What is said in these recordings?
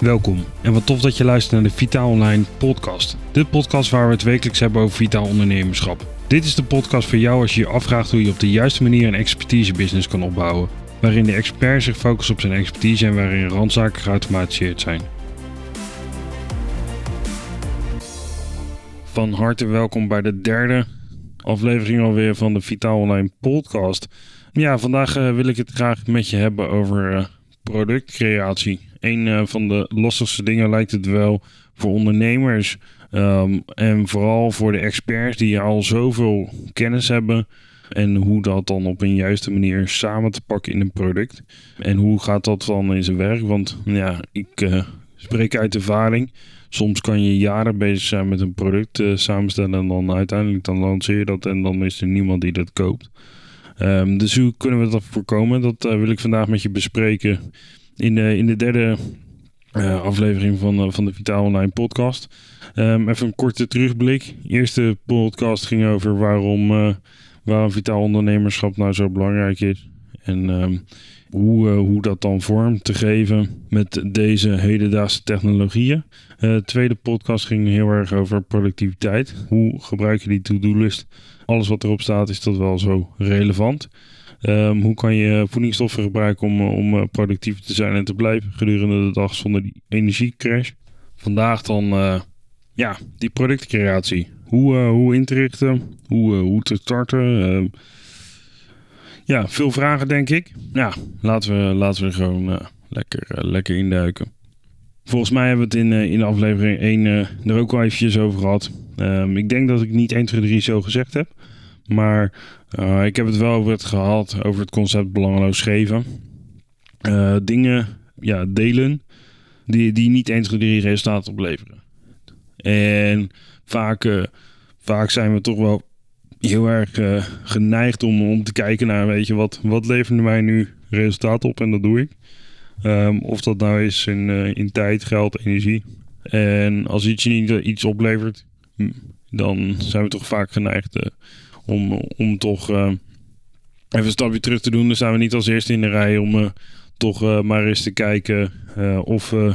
Welkom en wat tof dat je luistert naar de Vitaal Online podcast. De podcast waar we het wekelijks hebben over vitaal ondernemerschap. Dit is de podcast voor jou als je je afvraagt hoe je op de juiste manier een expertise-business kan opbouwen. Waarin de expert zich focust op zijn expertise en waarin randzaken geautomatiseerd zijn. Van harte welkom bij de derde aflevering alweer van de Vitaal Online podcast. Ja, vandaag uh, wil ik het graag met je hebben over uh, productcreatie. Een uh, van de lastigste dingen lijkt het wel voor ondernemers. Um, en vooral voor de experts die al zoveel kennis hebben. En hoe dat dan op een juiste manier samen te pakken in een product. En hoe gaat dat dan in zijn werk? Want ja, ik spreek uit ervaring. Soms kan je jaren bezig zijn met een product uh, samenstellen en dan uiteindelijk dan lanceer je dat en dan is er niemand die dat koopt. Um, dus hoe kunnen we dat voorkomen? Dat wil ik vandaag met je bespreken in de, in de derde uh, aflevering van, van de Vitaal Online podcast. Um, even een korte terugblik. De eerste podcast ging over waarom, waarom vitaal ondernemerschap nou zo belangrijk is. En um, hoe, uh, hoe dat dan vorm te geven met deze hedendaagse technologieën. Uh, de tweede podcast ging heel erg over productiviteit. Hoe gebruik je die to-do-list? Alles wat erop staat, is dat wel zo relevant? Um, hoe kan je voedingsstoffen gebruiken om, om productief te zijn en te blijven gedurende de dag zonder die energiecrash? Vandaag dan uh, ja, die productcreatie. Hoe, hoe in te richten, hoe, hoe te starten. Ehm, ja, veel vragen denk ik. Ja, laten we, laten we gewoon uh, lekker, lekker induiken. Volgens mij hebben we het in, in aflevering 1 er ook al eventjes over gehad. Um, ik denk dat ik niet 1, 2, 3 zo gezegd heb. Maar ik heb het wel over het gehad over het concept belangeloos geven. dingen ja, delen die, die niet 1, 2, 3 resultaten opleveren. En vaak, vaak zijn we toch wel heel erg geneigd om, om te kijken naar, weet je, wat, wat levert mij nu resultaat op en dat doe ik. Um, of dat nou is in, in tijd, geld, energie. En als iets je niet iets oplevert, hm, dan zijn we toch vaak geneigd om, om toch even een stapje terug te doen. Dan zijn we niet als eerste in de rij om toch maar eens te kijken of we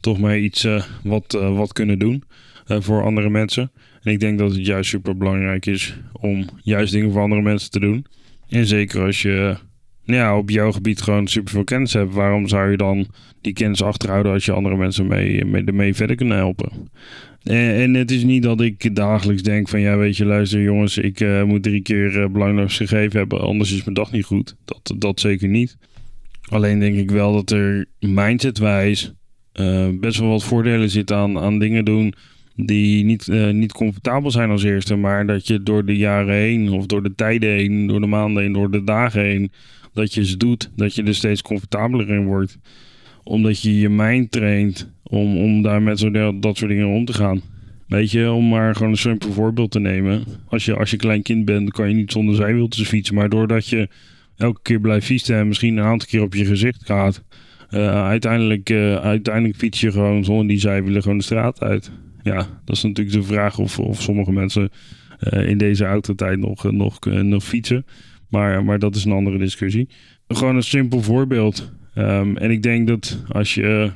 toch maar iets wat, wat kunnen doen voor andere mensen. En ik denk dat het juist super belangrijk is om juist dingen voor andere mensen te doen. En zeker als je ja, op jouw gebied gewoon super veel kennis hebt, waarom zou je dan die kennis achterhouden als je andere mensen mee, mee, ermee verder kunnen helpen? En, en, het is niet dat ik dagelijks denk van ja, weet je, luister jongens, ik uh, moet drie keer uh, gegeven hebben, anders is mijn dag niet goed. Dat, dat zeker niet. Alleen denk ik wel dat er mindsetwijs uh, best wel wat voordelen zitten aan, aan dingen doen die niet, niet comfortabel zijn als eerste, maar dat je door de jaren heen of door de tijden heen, door de maanden heen, door de dagen heen, dat je ze doet, dat je er steeds comfortabeler in wordt. Omdat je je mind traint om, om daar met zo dat soort dingen om te gaan. Weet je, om maar gewoon een simpel voorbeeld te nemen. Als je, als je klein kind bent, kan je niet zonder zijwieltjes fietsen. Maar doordat je elke keer blijft fietsen en misschien een aantal keer op je gezicht gaat, uh, uiteindelijk, uh, uiteindelijk fiets je gewoon zonder die zijwielen gewoon de straat uit ja, dat is natuurlijk de vraag of, of sommige mensen uh, in deze autotijd nog, nog, nog fietsen. Maar, maar dat is een andere discussie. Gewoon een simpel voorbeeld. Um, en ik denk dat als je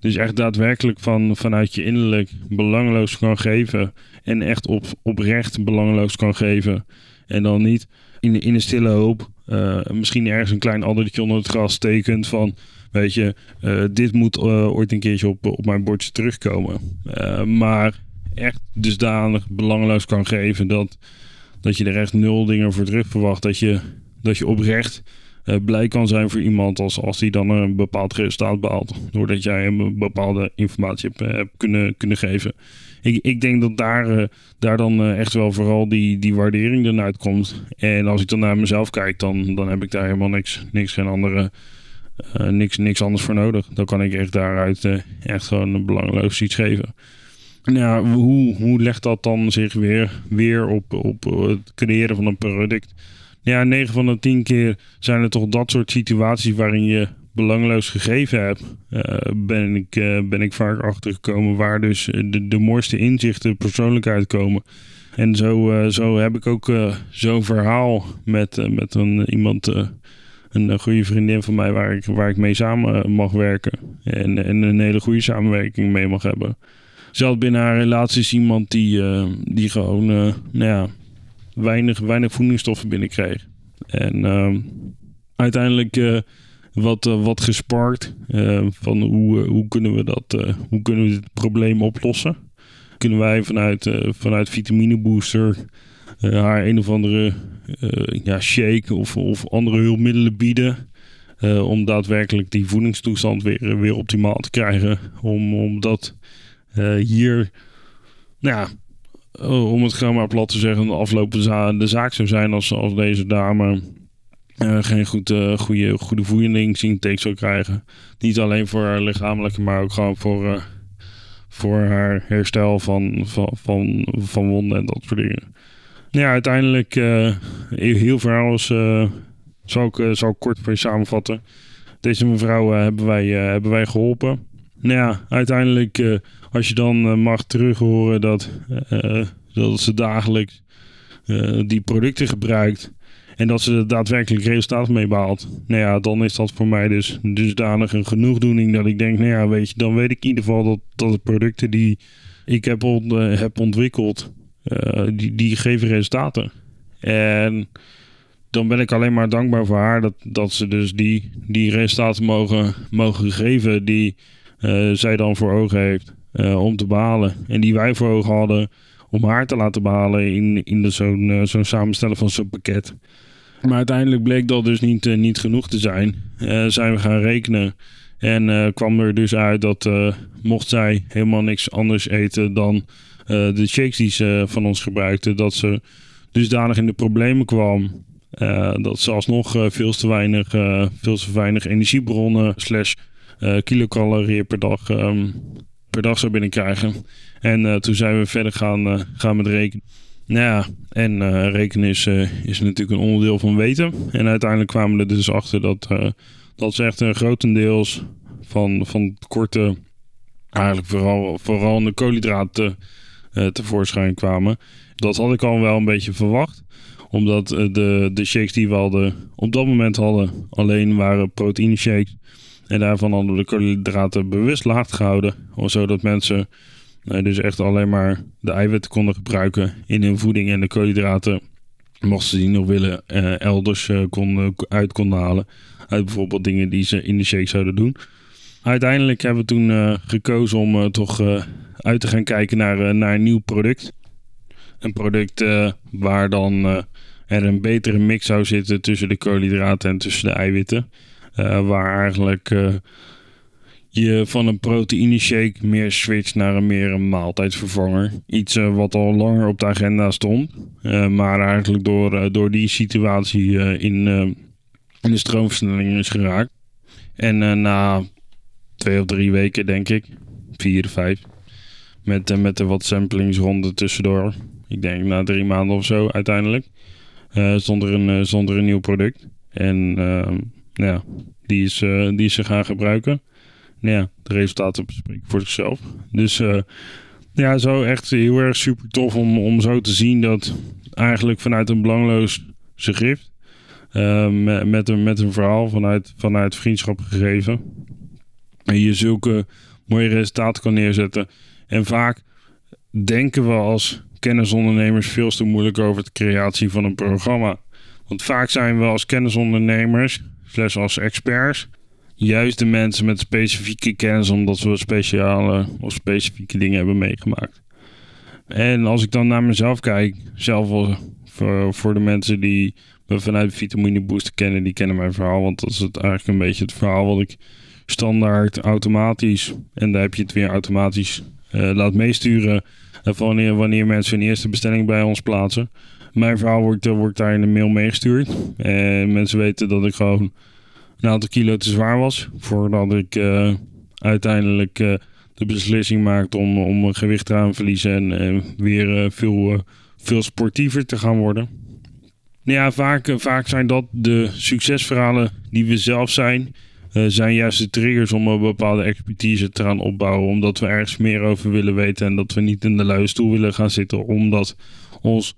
dus echt daadwerkelijk van, vanuit je innerlijk belangeloos kan geven. En echt op, oprecht belangeloos kan geven. En dan niet in, de, in stille hoop misschien ergens een klein addertje onder het gras tekent van Weet je, uh, dit moet ooit een keertje op, op mijn bordje terugkomen. Maar echt dusdanig belangeloos kan geven dat, dat je er echt nul dingen voor terug verwacht. Dat je, dat je oprecht blij kan zijn voor iemand als, als die dan een bepaald resultaat behaalt. Doordat jij hem bepaalde informatie hebt, hebt kunnen, kunnen geven. Ik, ik denk dat daar, daar dan echt wel vooral die, die waardering dan uitkomt. En als ik dan naar mezelf kijk, dan, dan heb ik daar helemaal niks, niks geen andere niks, niks anders voor nodig. Dan kan ik echt daaruit echt gewoon een belangeloos iets geven. Ja, hoe, hoe legt dat dan zich weer, weer op, op het creëren van een product? Ja, 9 van de 10 keer zijn er toch dat soort situaties waarin je belangeloos gegeven hebt. Uh, ben, ik, ben ik vaak achtergekomen waar dus de, de mooiste inzichten persoonlijk uitkomen. En zo, zo heb ik ook zo'n verhaal met, met een, iemand een goede vriendin van mij waar ik, waar ik mee samen mag werken. En, en een hele goede samenwerking mee mag hebben. Zelfs binnen haar relatie is iemand die, die gewoon nou ja, weinig, weinig voedingsstoffen binnenkreeg. En ehm, uiteindelijk wat, wat gespart van hoe, hoe kunnen we dat, hoe kunnen we dit probleem oplossen kunnen wij vanuit, vanuit Vitamine Booster haar een of andere ja, shake of, of andere hulpmiddelen bieden. om daadwerkelijk die voedingstoestand weer, weer optimaal te krijgen. Om, omdat hier, nou ja, om het maar plat te zeggen, de za de zaak zou zijn als, als deze dame geen goed, goede, goede voedingsintake zou krijgen. Niet alleen voor haar lichamelijke, maar ook gewoon voor voor haar herstel van, van, van, van wonden en dat soort dingen. Ja, uiteindelijk, heel verhaal is, zal, ik, zal ik kort voor samenvatten. Deze mevrouw hebben, wij, hebben wij geholpen. Nou ja, uiteindelijk, als je dan mag terughoren dat, dat ze dagelijks die producten gebruikt en dat ze er daadwerkelijk resultaat mee behaalt. Nou ja, dan is dat voor mij dus dusdanig een genoegdoening dat ik denk, nou ja, weet je, dan weet ik in ieder geval dat, dat de producten die ik heb, on, heb ontwikkeld, die, die geven resultaten. En dan ben ik alleen maar dankbaar voor haar dat, dat ze dus die, die resultaten mogen, mogen geven die zij dan voor ogen heeft om te behalen. En die wij voor ogen hadden om haar te laten behalen in, in zo'n zo'n samenstellen van zo'n pakket. Maar uiteindelijk bleek dat dus niet, niet genoeg te zijn. Zijn we gaan rekenen. En kwam er dus uit dat mocht zij helemaal niks anders eten dan de shakes die ze van ons gebruikte, dat ze dusdanig in de problemen kwam. dat ze alsnog veel, te weinig, veel te weinig energiebronnen slash kilocalorieën per dag, um, per dag zou binnenkrijgen. En toen zijn we verder gaan, gaan met rekenen. Nou ja, en rekenen is, uh, is natuurlijk een onderdeel van weten. En uiteindelijk kwamen we er dus achter dat, dat ze echt een grotendeels van, van korte, eigenlijk vooral, vooral de koolhydraten tevoorschijn kwamen. Dat had ik al wel een beetje verwacht omdat de, de shakes die we hadden op dat moment hadden alleen waren proteïne shakes. En daarvan hadden we de koolhydraten bewust laag gehouden. Zodat mensen dus echt alleen maar de eiwitten konden gebruiken in hun voeding en de koolhydraten, mochten ze die nog willen, uh, elders uh, konden, uit konden halen. Uit bijvoorbeeld dingen die ze in de shake zouden doen. Uiteindelijk hebben we toen gekozen om toch uit te gaan kijken naar, naar een nieuw product. Een product waar dan er een betere mix zou zitten tussen de koolhydraten en tussen de eiwitten. Waar eigenlijk je van een proteïne shake meer switcht naar een meer een maaltijdvervanger. Iets uh, wat al langer op de agenda stond. Maar eigenlijk door, door die situatie in, in de stroomversnelling is geraakt. En na twee of drie weken, denk ik, vier vijf, met, met de wat samplingsronden tussendoor. Ik denk na drie maanden of zo uiteindelijk. zonder, een, zonder een nieuw product. En ja, die is, die is ze gaan gebruiken ja, de resultaten spreken voor zichzelf. Dus uh, ja, zo echt heel erg super tof om, om zo te zien dat eigenlijk vanuit een belangloos schrift, met, met, een, met een verhaal vanuit, vanuit vriendschap gegeven, en je zulke mooie resultaten kan neerzetten. En vaak denken we als kennisondernemers veel te moeilijk over de creatie van een programma. Want vaak zijn we als kennisondernemers, slash als experts, juist de mensen met specifieke kennis, omdat we speciale of specifieke dingen hebben meegemaakt. En als ik dan naar mezelf kijk, zelf voor, voor de mensen die me vanuit Vitamine Booster kennen, die kennen mijn verhaal. Want dat is het eigenlijk een beetje het verhaal wat ik standaard automatisch, en daar heb je het weer automatisch, uh, laat meesturen. Uh, wanneer, wanneer mensen hun eerste bestelling bij ons plaatsen. Mijn verhaal wordt, uh, wordt daar in de mail meegestuurd. En mensen weten dat ik gewoon een aantal kilo te zwaar was. Voordat ik uh, uiteindelijk de beslissing maakte om, om gewicht te verliezen en weer veel, veel sportiever te gaan worden. Nou ja, vaak, vaak zijn dat de succesverhalen die we zelf zijn. zijn juist de triggers om een bepaalde expertise te gaan opbouwen. Omdat we ergens meer over willen weten. En dat we niet in de luie stoel willen gaan zitten. Omdat ons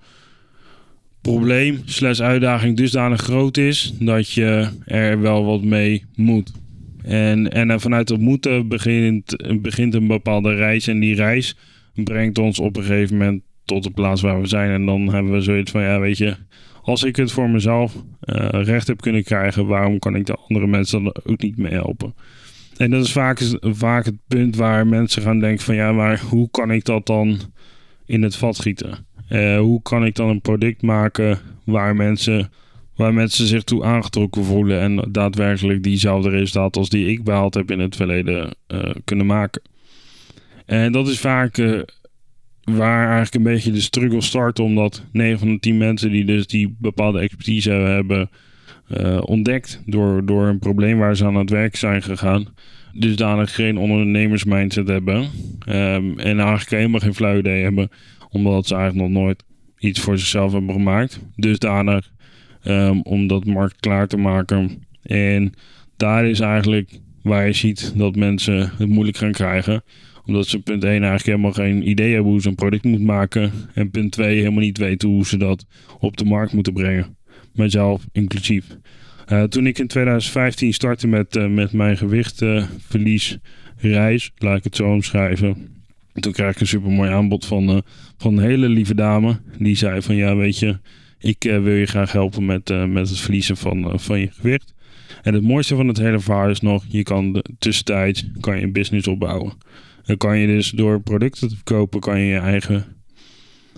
probleem slash uitdaging dusdanig groot is dat je er wel wat mee moet. En, en vanuit dat moeten begint, begint een bepaalde reis. En die reis brengt ons op een gegeven moment tot de plaats waar we zijn. En dan hebben we zoiets van, ja, weet je, als ik het voor mezelf uh, recht heb kunnen krijgen, waarom kan ik de andere mensen dan ook niet mee helpen? En dat is vaak, vaak het punt waar mensen gaan denken van, ja, maar hoe kan ik dat dan in het vat gieten? Uh, hoe kan ik dan een product maken waar mensen, waar mensen zich toe aangetrokken voelen en daadwerkelijk diezelfde resultaat als die ik behaald heb in het verleden uh, kunnen maken? En dat is vaak uh, waar eigenlijk een beetje de struggle start, omdat 9 van de 10 mensen die dus die bepaalde expertise hebben ontdekt door, door een probleem waar ze aan het werk zijn gegaan, dusdanig geen ondernemersmindset hebben um, en eigenlijk helemaal geen flauw idee hebben omdat ze eigenlijk nog nooit iets voor zichzelf hebben gemaakt. Dusdanig um, om dat markt klaar te maken. En daar is eigenlijk waar je ziet dat mensen het moeilijk gaan krijgen. Omdat ze punt 1 eigenlijk helemaal geen idee hebben hoe ze een product moeten maken. En punt 2 helemaal niet weten hoe ze dat op de markt moeten brengen. Mezelf inclusief. Uh, toen ik in 2015 startte met, uh, met mijn gewichtverliesreis, laat ik het zo omschrijven toen kreeg ik een super mooi aanbod van, uh, van een hele lieve dame. Die zei van ja, weet je, ik uh, wil je graag helpen met, uh, met het verliezen van, van je gewicht. En het mooiste van het hele verhaal is nog, je kan tussentijd kan je een business opbouwen. Dan kan je dus door producten te verkopen, kan je je eigen,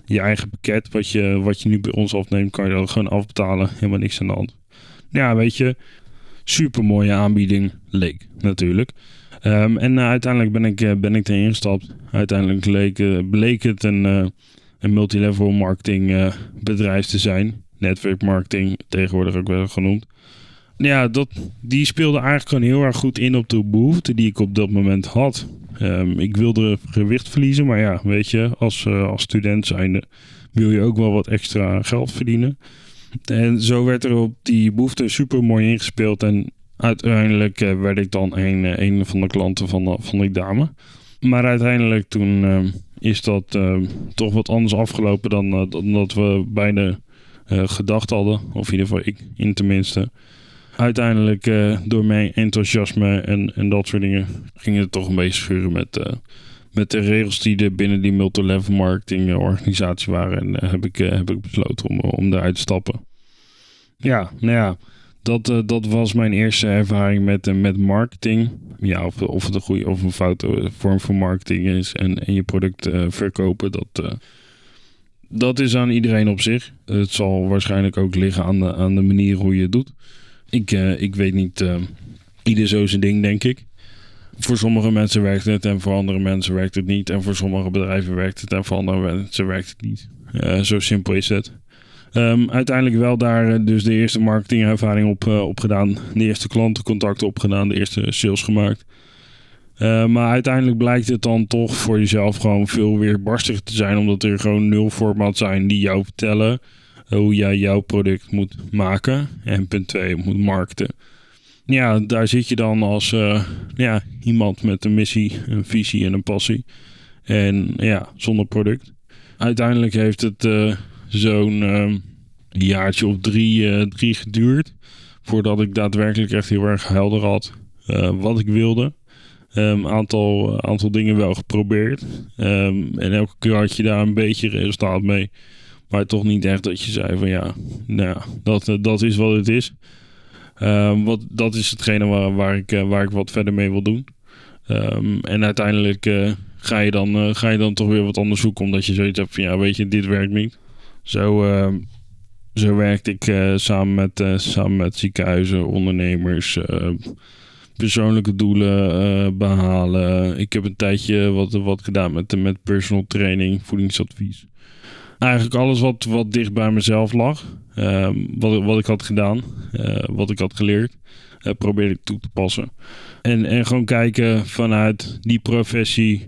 je eigen pakket, wat je, wat je nu bij ons afneemt, kan je dan gewoon afbetalen. Helemaal niks aan de hand. Ja, weet je, super mooie aanbieding leek natuurlijk. Um, en uh, uiteindelijk ben ik, uh, ben ik erin gestapt. Uiteindelijk leek, uh, bleek het een, een multilevel marketing bedrijf te zijn. Network marketing, tegenwoordig ook wel genoemd. Ja, dat, die speelde eigenlijk gewoon heel erg goed in op de behoefte die ik op dat moment had. Um, ik wilde gewicht verliezen, maar ja, weet je, als, als student zijnde wil je ook wel wat extra geld verdienen. En zo werd er op die behoefte super mooi ingespeeld. En uiteindelijk uh, werd ik dan een, eh, een van de klanten van, van die dame. Maar uiteindelijk toen uh, is dat toch wat anders afgelopen dan, dan dat we beide gedacht hadden. Of in ieder geval ik in tenminste. Uiteindelijk door mijn enthousiasme en, en dat soort dingen ging het toch een beetje schuren met, met de regels die er binnen die multilevel marketing organisatie waren. En heb, ik, heb ik besloten om, om eruit te stappen. Ja, nou ja dat, uh, dat was mijn eerste ervaring met, uh, met marketing. Ja, of, of het een goede of een foute vorm van marketing is. En, en je product verkopen, dat, dat is aan iedereen op zich. Het zal waarschijnlijk ook liggen aan de, aan de manier hoe je het doet. Ik, ik weet niet, ieder zo zijn ding, denk ik. Voor sommige mensen werkt het en voor andere mensen werkt het niet. En voor sommige bedrijven werkt het en voor andere mensen werkt het niet. zo simpel is het. Um, uiteindelijk wel daar eh, dus de eerste marketingervaring op, uh, op gedaan. De eerste klantencontacten opgedaan. De eerste sales gemaakt. Uh, maar uiteindelijk blijkt het dan toch voor jezelf gewoon veel weerbarstiger te zijn. Omdat er gewoon nul format zijn die jou vertellen hoe jij jouw product moet maken. En punt 2 moet markten. Ja, daar zit je dan als ja, iemand met een missie, een visie en een passie. En ja, zonder product. Uiteindelijk heeft het zo'n um, jaartje of drie, uh, drie geduurd. Voordat ik daadwerkelijk echt heel erg helder had uh, wat ik wilde. Een um, aantal, aantal dingen wel geprobeerd. Um, en elke keer had je daar een beetje resultaat mee. Maar toch niet echt dat je zei van ja, nou, dat, uh, dat is wat het is. Wat, dat is hetgene waar, waar, ik, waar ik wat verder mee wil doen. En uiteindelijk ga, je dan, ga je dan toch weer wat anders zoeken. Omdat je zoiets hebt van ja, weet je, dit werkt niet. Zo, uh, zo werkte ik uh, samen, met, uh, samen met ziekenhuizen, ondernemers, persoonlijke doelen behalen. Ik heb een tijdje wat, wat gedaan met, met personal training, voedingsadvies. Eigenlijk alles wat, wat dicht bij mezelf lag, ehm, wat, wat ik had gedaan, wat ik had geleerd, probeerde ik toe te passen. En, en gewoon kijken vanuit die professie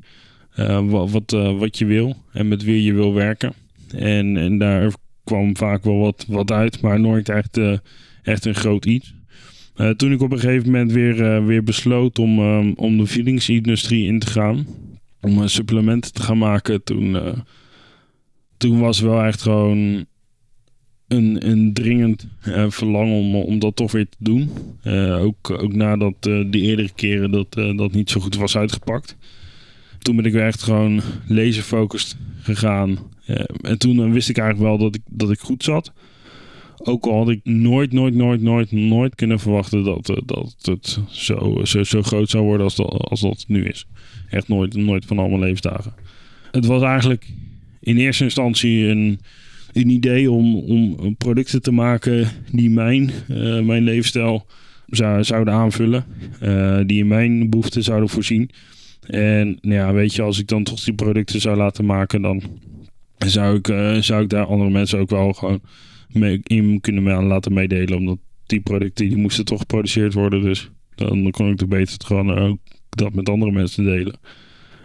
wat, wat, wat je wil en met wie je wil werken. En, en daar kwam vaak wel wat, wat uit, maar nooit echt, uh, echt een groot iets. Uh, toen ik op een gegeven moment weer, uh, weer besloot om, um, om de voedingsindustrie in te gaan, om supplementen te gaan maken, toen, toen was wel echt gewoon een, een dringend verlangen om, om dat toch weer te doen. Ook, ook nadat de eerdere keren dat, dat niet zo goed was uitgepakt. Toen ben ik weer echt gewoon laserfocused gegaan. En toen wist ik eigenlijk wel dat ik, dat ik goed zat. Ook al had ik nooit, nooit, nooit, nooit, nooit kunnen verwachten dat, dat het zo, zo, zo groot zou worden als dat, als dat nu is. Echt nooit, nooit van al mijn levensdagen. Het was eigenlijk in eerste instantie een een idee om, om producten te maken die mijn, mijn leefstijl zou, zouden aanvullen. Die in mijn behoeften zouden voorzien. En nou ja, weet je, als ik dan toch die producten zou laten maken, dan zou ik, uh, zou ik daar andere mensen ook wel gewoon mee, in kunnen laten meedelen. Omdat die producten die moesten toch geproduceerd worden. Dus dan kon ik er beter gewoon ook dat met andere mensen delen.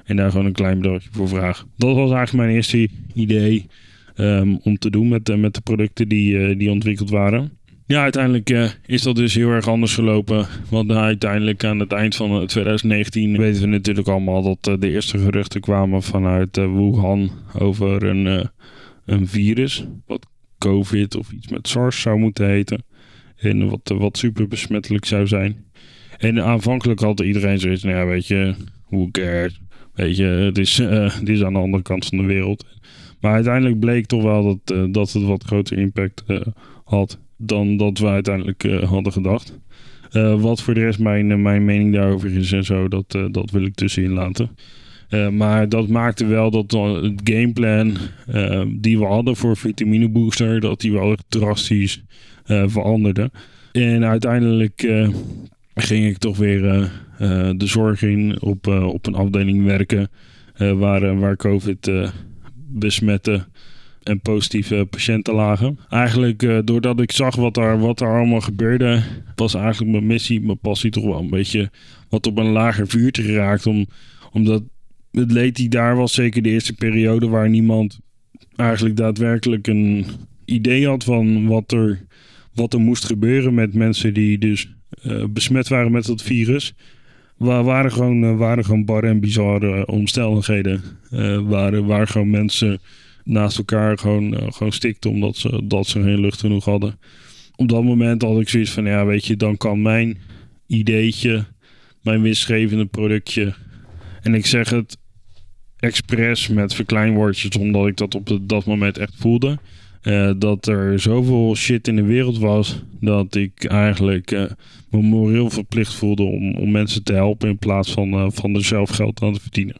En daar gewoon een klein bedragje voor vragen. Dat was eigenlijk mijn eerste idee. Um, om te doen met, uh, met de producten die, uh, die ontwikkeld waren. Ja, uiteindelijk uh, is dat dus heel erg anders gelopen. Want uiteindelijk aan het eind van 2019 weten we natuurlijk allemaal dat de eerste geruchten kwamen vanuit Wuhan over een, een virus. Wat COVID of iets met SARS zou moeten heten. En wat, wat super besmettelijk zou zijn. En aanvankelijk had iedereen zoiets, nou ja, weet je, who cares? Weet je, het is, het is aan de andere kant van de wereld. Maar uiteindelijk bleek toch wel dat, dat het wat groter impact had dan dat we uiteindelijk uh, hadden gedacht. wat voor de rest mijn, mijn mening daarover is en zo, dat, dat wil ik tussenin laten. maar dat maakte wel dat het gameplan die we hadden voor Vitamine Booster, dat die wel echt drastisch veranderde. En uiteindelijk ging ik toch weer de zorg in op, op een afdeling werken waar, waar COVID besmette en positieve patiënten lagen. Eigenlijk uh, doordat ik zag wat er, wat allemaal gebeurde, was eigenlijk mijn missie, mijn passie toch wel een beetje wat op een lager vuurtje geraakt. Om, omdat het leed die daar was, zeker de eerste periode waar niemand eigenlijk daadwerkelijk een idee had van wat er, wat er moest gebeuren met mensen die dus uh, besmet waren met dat virus. Waar waren gewoon, uh, waren gewoon barre en bizarre omstandigheden. Uh, waar, waar gewoon mensen naast elkaar gewoon, uh, gewoon stikten omdat ze, dat geen lucht genoeg hadden. Op dat moment had ik zoiets van, ja weet je, dan kan mijn ideetje, mijn winstgevende productje... En ik zeg het expres met verkleinwoordjes, omdat ik dat op dat moment echt voelde. Uh, dat er zoveel shit in de wereld was dat ik eigenlijk uh, me moreel verplicht voelde om, om mensen te helpen in plaats van, van er zelf geld aan te verdienen.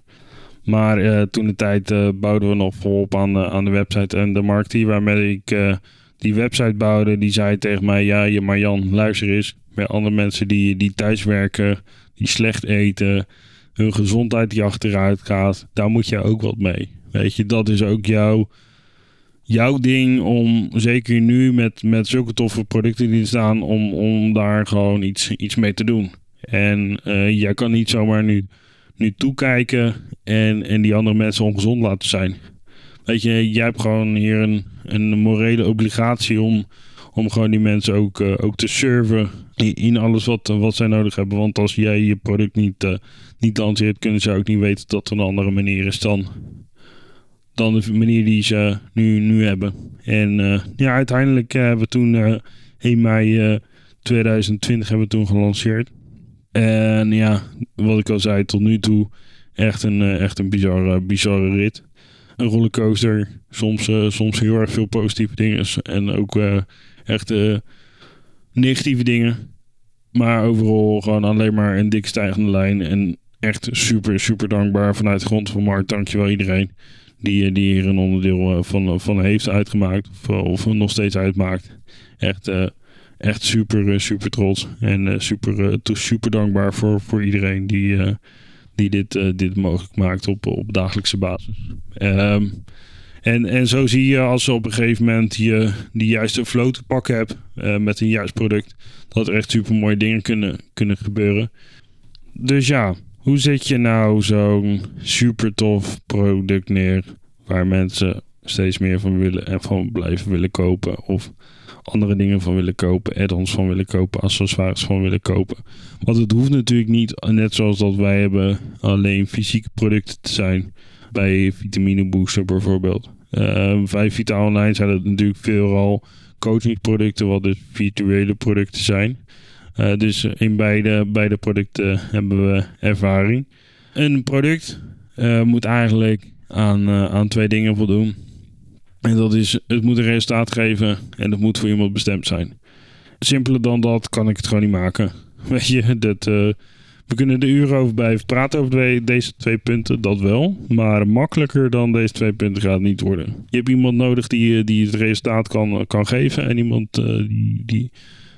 Maar toen de tijd bouwden we nog volop aan, aan de website en de marketing waarmee ik die website bouwde. Die zei tegen mij, ja je maar Jan, luister eens. Bij andere mensen die, die thuis werken, die slecht eten, hun gezondheid die achteruit gaat, daar moet je ook wat mee. Weet je, dat is ook jouw jouw ding om, zeker nu met, met zulke toffe producten die staan, om, om daar gewoon iets, iets mee te doen. En jij kan niet zomaar nu, nu toekijken en, en die andere mensen ongezond laten zijn. Weet je, jij hebt gewoon hier een, een morele obligatie om, om gewoon die mensen ook, uh, ook te serven in, in, alles wat, wat zij nodig hebben. Want als jij je product niet, uh, niet lanceert, kunnen ze ook niet weten dat er een andere manier is dan dan de manier die ze nu, nu hebben. En uh, ja, uiteindelijk hebben we toen 1 mei 2020 hebben we toen gelanceerd. En ja, wat ik al zei, tot nu toe echt een, echt een bizarre, bizarre rit. Een rollercoaster, soms, soms heel erg veel positieve dingen en ook echt negatieve dingen. Maar overal gewoon alleen maar een dik stijgende lijn. En echt super, super dankbaar vanuit de grond van Markt. Dankjewel iedereen die, die hier een onderdeel eh, van, van heeft uitgemaakt. Of, eh, of nog steeds uitmaakt. Echt, uh, echt super, super trots. En super, super dankbaar voor, voor iedereen die, die dit, dit mogelijk maakt op, op dagelijkse basis. Um, en, en zo zie je als op een gegeven moment je die juiste flow te pakken hebt met een juist product, dat er echt super mooie dingen kunnen, kunnen gebeuren. Dus ja, hoe zet je nou zo'n super tof product neer waar mensen steeds meer van willen en van blijven willen kopen of andere dingen van willen kopen, add-ons van willen kopen, accessoires van willen kopen. Want het hoeft natuurlijk niet, net zoals dat wij hebben, alleen fysieke producten te zijn. Bij Vitamine Booster bijvoorbeeld. Uh, bij Vita Online zijn het natuurlijk veelal coachingproducten, wat dus virtuele producten zijn. Uh, dus in beide, beide producten hebben we ervaring. Een product uh, moet eigenlijk aan, aan twee dingen voldoen. En dat is, het moet een resultaat geven en het moet voor iemand bestemd zijn. Simpeler dan dat kan ik het gewoon niet maken. Weet je, dat, we kunnen er uren over blijven praten over deze twee punten, dat wel. Maar makkelijker dan deze twee punten gaat het niet worden. Je hebt iemand nodig die, die het resultaat kan, kan geven. En iemand die, die,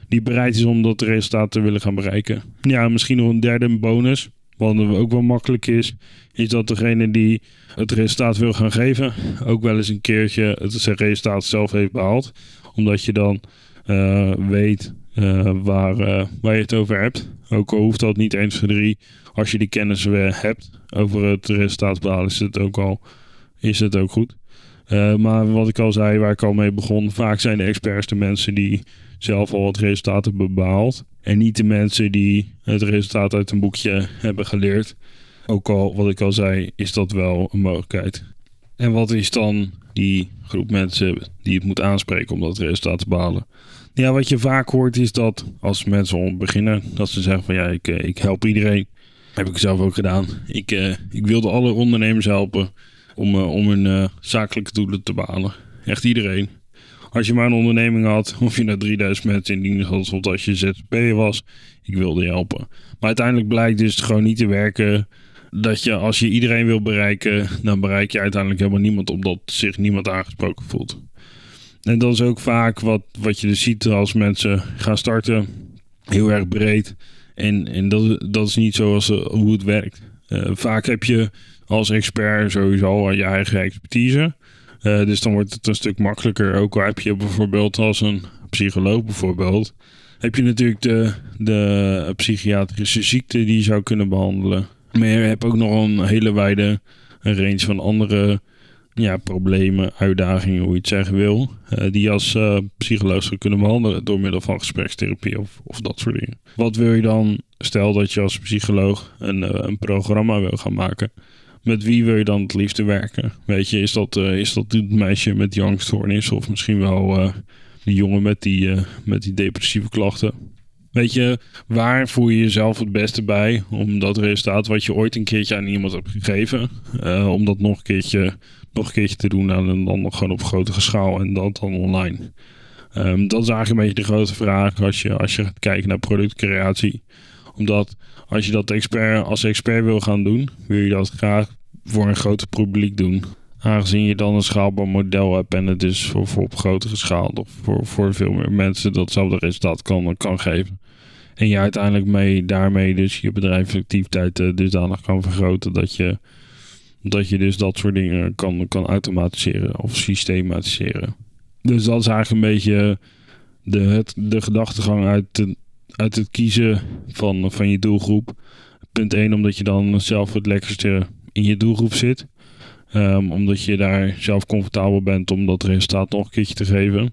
die bereid is om dat resultaat te willen gaan bereiken. Ja, misschien nog een derde bonus. Wat ook wel makkelijk is, is dat degene die het resultaat wil gaan geven, ook wel eens een keertje het resultaat zelf heeft behaald. Omdat je dan uh, weet uh, waar, uh, waar je het over hebt. Ook al hoeft dat niet eens voor drie. Als je die kennis weer hebt over het resultaat behalen, is het ook al is het ook goed. maar wat ik al zei, waar ik al mee begon, vaak zijn de experts de mensen die zelf al het resultaat hebben behaald. En niet de mensen die het resultaat uit een boekje hebben geleerd. Ook al, wat ik al zei, is dat wel een mogelijkheid. En wat is dan die groep mensen die het moet aanspreken om dat resultaat te behalen? Ja, wat je vaak hoort is dat als mensen beginnen, dat ze zeggen van ja, ik, eh, ik help iedereen. Heb ik zelf ook gedaan. Ik, uh, ik wilde alle ondernemers helpen om, uh, om hun zakelijke doelen te behalen. Echt iedereen. Als je maar een onderneming had, of je naar 3000 mensen in dienst had, of als je ZZP'er was, ik wilde je helpen. Maar uiteindelijk blijkt dus gewoon niet te werken dat je als je iedereen wil bereiken, dan bereik je uiteindelijk helemaal niemand omdat zich niemand aangesproken voelt. En dat is ook vaak wat, wat je dus ziet als mensen gaan starten, heel erg breed. En, en dat, dat is niet zoals uh, hoe het werkt. Uh, vaak heb je als expert sowieso je eigen expertise. Uh, dus dan wordt het een stuk makkelijker. Ook al heb je bijvoorbeeld als een psycholoog bijvoorbeeld, heb je natuurlijk de, de psychiatrische ziekte die je zou kunnen behandelen. Maar je hebt ook nog een hele wijde range van andere ja, problemen, uitdagingen, hoe je het zeggen wil, uh, die je als uh, psycholoog zou kunnen behandelen door middel van gesprekstherapie of, of dat soort dingen. Wat wil je dan, stel dat je als psycholoog een, een programma wil gaan maken met wie wil je dan het liefste werken? Weet je, is dat, uh, is dat het meisje met die angststoornis of misschien wel uh, die jongen met die, uh, met die depressieve klachten? Weet je, waar voel je jezelf het beste bij om dat resultaat wat je ooit een keertje aan iemand hebt gegeven, om dat nog een keertje, nog een keertje te doen en dan nog gewoon op grotere schaal en dat dan online? Um, dat is eigenlijk een beetje de grote vraag als je, als je gaat kijken naar productcreatie. Omdat als je dat expert, als expert wil gaan doen, wil je dat graag voor een groter publiek doen. Aangezien je dan een schaalbaar model hebt en het dus voor, voor op grotere schaal of voor, voor veel meer mensen datzelfde resultaat kan, kan geven. En je uiteindelijk mee, daarmee dus je bedrijfsactiviteit uh, dusdanig kan vergroten dat je, dat je dus dat soort dingen kan, kan automatiseren of systematiseren. Dus dat is eigenlijk een beetje de, het, de gedachtegang uit de, uit het kiezen van, van je doelgroep. Punt 1, omdat je dan zelf het lekkerste in je doelgroep zit. Um, omdat je daar zelf comfortabel bent om dat resultaat nog een keertje te geven.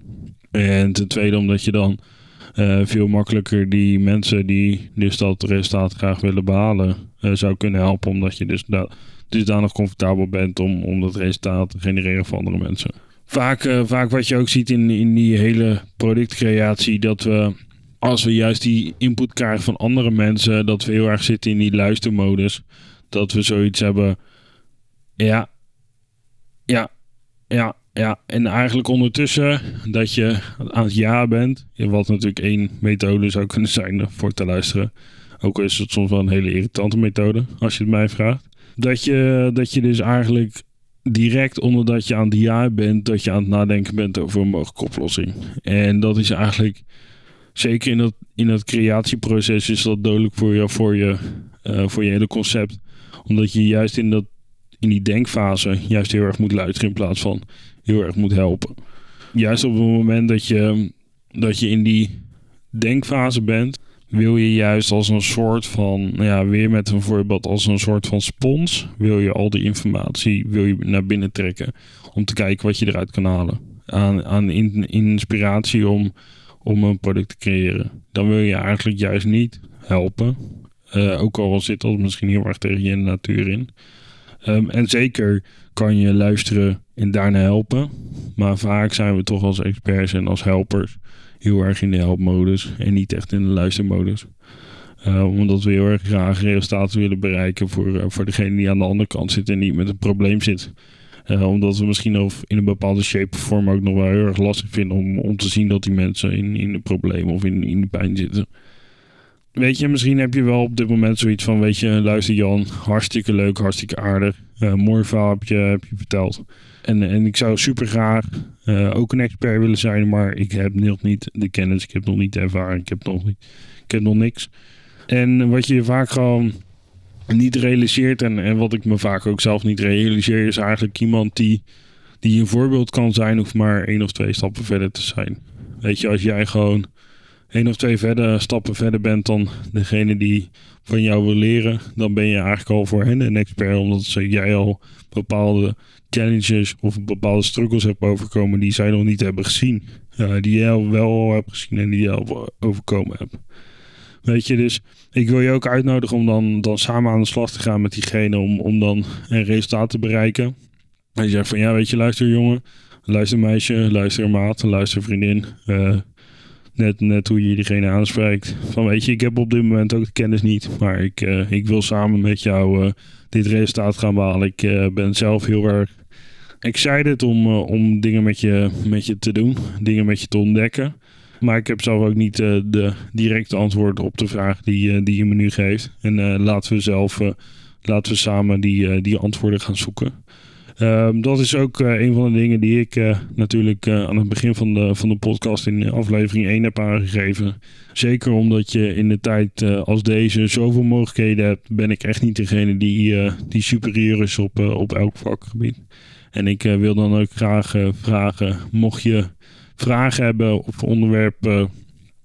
En ten tweede, omdat je dan uh, veel makkelijker die mensen die dus dat resultaat graag willen behalen, uh, zou kunnen helpen. Omdat je dus, da dus daar nog comfortabel bent om, om dat resultaat te genereren voor andere mensen. Vaak, uh, vaak wat je ook ziet in, in die hele productcreatie, dat we als we juist die input krijgen van andere mensen, dat we heel erg zitten in die luistermodus. Dat we zoiets hebben. Ja, ja, ja, ja. En eigenlijk ondertussen dat je aan het ja bent. Wat natuurlijk één methode zou kunnen zijn voor te luisteren. Ook is het soms wel een hele irritante methode, als je het mij vraagt. Dat je, dat je dus eigenlijk direct onder dat je aan het ja bent, dat je aan het nadenken bent over een mogelijke oplossing. En dat is eigenlijk zeker in dat, in dat creatieproces is dat dodelijk voor je, voor je, uh, voor je hele concept. Omdat je juist in, dat, in die denkfase juist heel erg moet luisteren in plaats van heel erg moet helpen. Juist op het moment dat je, dat je in die denkfase bent, wil je juist als een soort van, nou ja, weer met een voorbeeld, als een soort van spons, wil je al die informatie wil je naar binnen trekken om te kijken wat je eruit kan halen. Aan, aan in, inspiratie om om een product te creëren. Dan wil je eigenlijk juist niet helpen. Uh, ook al zit dat misschien heel erg tegen je natuur in. Ehm, en zeker kan je luisteren en daarna helpen. Maar vaak zijn we toch als experts en als helpers heel erg in de helpmodus en niet echt in de luistermodus. Uh, omdat we heel erg graag resultaten willen bereiken voor, uh, voor degene die aan de andere kant zit en niet met een probleem zit. Uh, omdat we misschien of in een bepaalde shape of vorm ook nog wel heel erg lastig vinden om, om te zien dat die mensen in, in de problemen of in, in de pijn zitten. Weet je, misschien heb je wel op dit moment zoiets van, weet je, luister Jan, hartstikke leuk, hartstikke aardig. mooi verhaal heb je, heb je verteld. En, en ik zou super graag ook een expert willen zijn, maar ik heb nog niet de kennis, ik heb nog niet de ervaring, ik heb nog, niet, ik heb nog niks. En wat je vaak gewoon niet realiseert, en, en wat ik me vaak ook zelf niet realiseer, is eigenlijk iemand die, die een voorbeeld kan zijn, hoeft maar één of twee stappen verder te zijn. Weet je, als jij gewoon één of twee verder, stappen verder bent dan degene die van jou wil leren, dan ben je eigenlijk al voor hen een expert, omdat jij al bepaalde challenges of bepaalde struggles hebt overkomen die zij nog niet hebben gezien. Die jij wel al hebt gezien en die je al overkomen hebt. Weet je, dus ik wil je ook uitnodigen om dan, dan samen aan de slag te gaan met diegene om, om dan een resultaat te bereiken. En je zegt van ja, weet je, luister jongen, luister meisje, luister maat, luister vriendin. Uh, net, net hoe je diegene aanspreekt. Van weet je, ik heb op dit moment ook de kennis niet, maar ik, uh, ik wil samen met jou uh, dit resultaat gaan behalen. Ik ben zelf heel erg excited om, om dingen met je, met je te doen, dingen met je te ontdekken. Maar ik heb zelf ook niet uh, de directe antwoord op de vraag die, uh, die je me nu geeft. En uh, laten we zelf, laten we samen die, die antwoorden gaan zoeken. Ehm, dat is ook een van de dingen die ik natuurlijk aan het begin van de, van de podcast in aflevering 1 heb aangegeven. Zeker omdat je in de tijd als deze zoveel mogelijkheden hebt, ben ik echt niet degene die, die superieur is op, op elk vakgebied. En ik wil dan ook graag vragen, mocht je vragen hebben of onderwerpen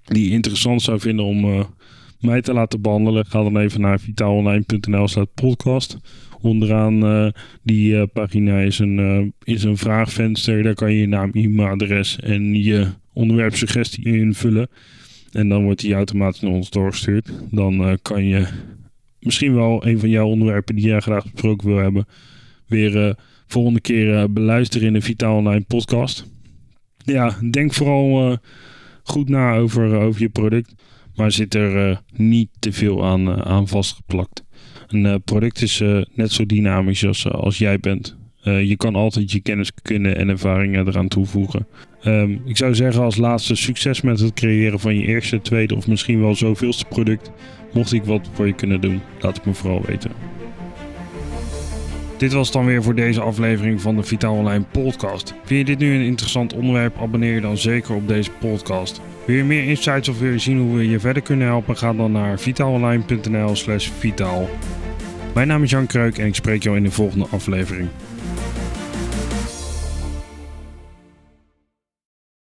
die je interessant zou vinden om uh, mij te laten behandelen, ga dan even naar vitaalonline.nl podcast. Onderaan uh, die uh, pagina is een, is een vraagvenster. Daar kan je je naam, e-mailadres en je onderwerpsuggestie invullen. En dan wordt die automatisch naar ons doorgestuurd. Dan kan je misschien wel een van jouw onderwerpen die jij graag besproken wil hebben, weer volgende keer beluisteren in de Vitaal Online podcast ja, denk vooral uh, goed na over, over je product. Maar zit er uh, niet te veel aan, aan vastgeplakt. Een product is net zo dynamisch als, als jij bent. je kan altijd je kennis, kunnen en ervaringen eraan toevoegen. Um, ik zou zeggen als laatste succes met het creëren van je eerste, tweede of misschien wel zoveelste product. Mocht ik wat voor je kunnen doen, laat het me vooral weten. Dit was dan weer voor deze aflevering van de Vitaal Online podcast. Vind je dit nu een interessant onderwerp? Abonneer je dan zeker op deze podcast. Wil je meer insights of wil je zien hoe we je verder kunnen helpen? Ga dan naar vitaalonline.nl slash vitaal. Mijn naam is Jan Kreuk en ik spreek jou in de volgende aflevering.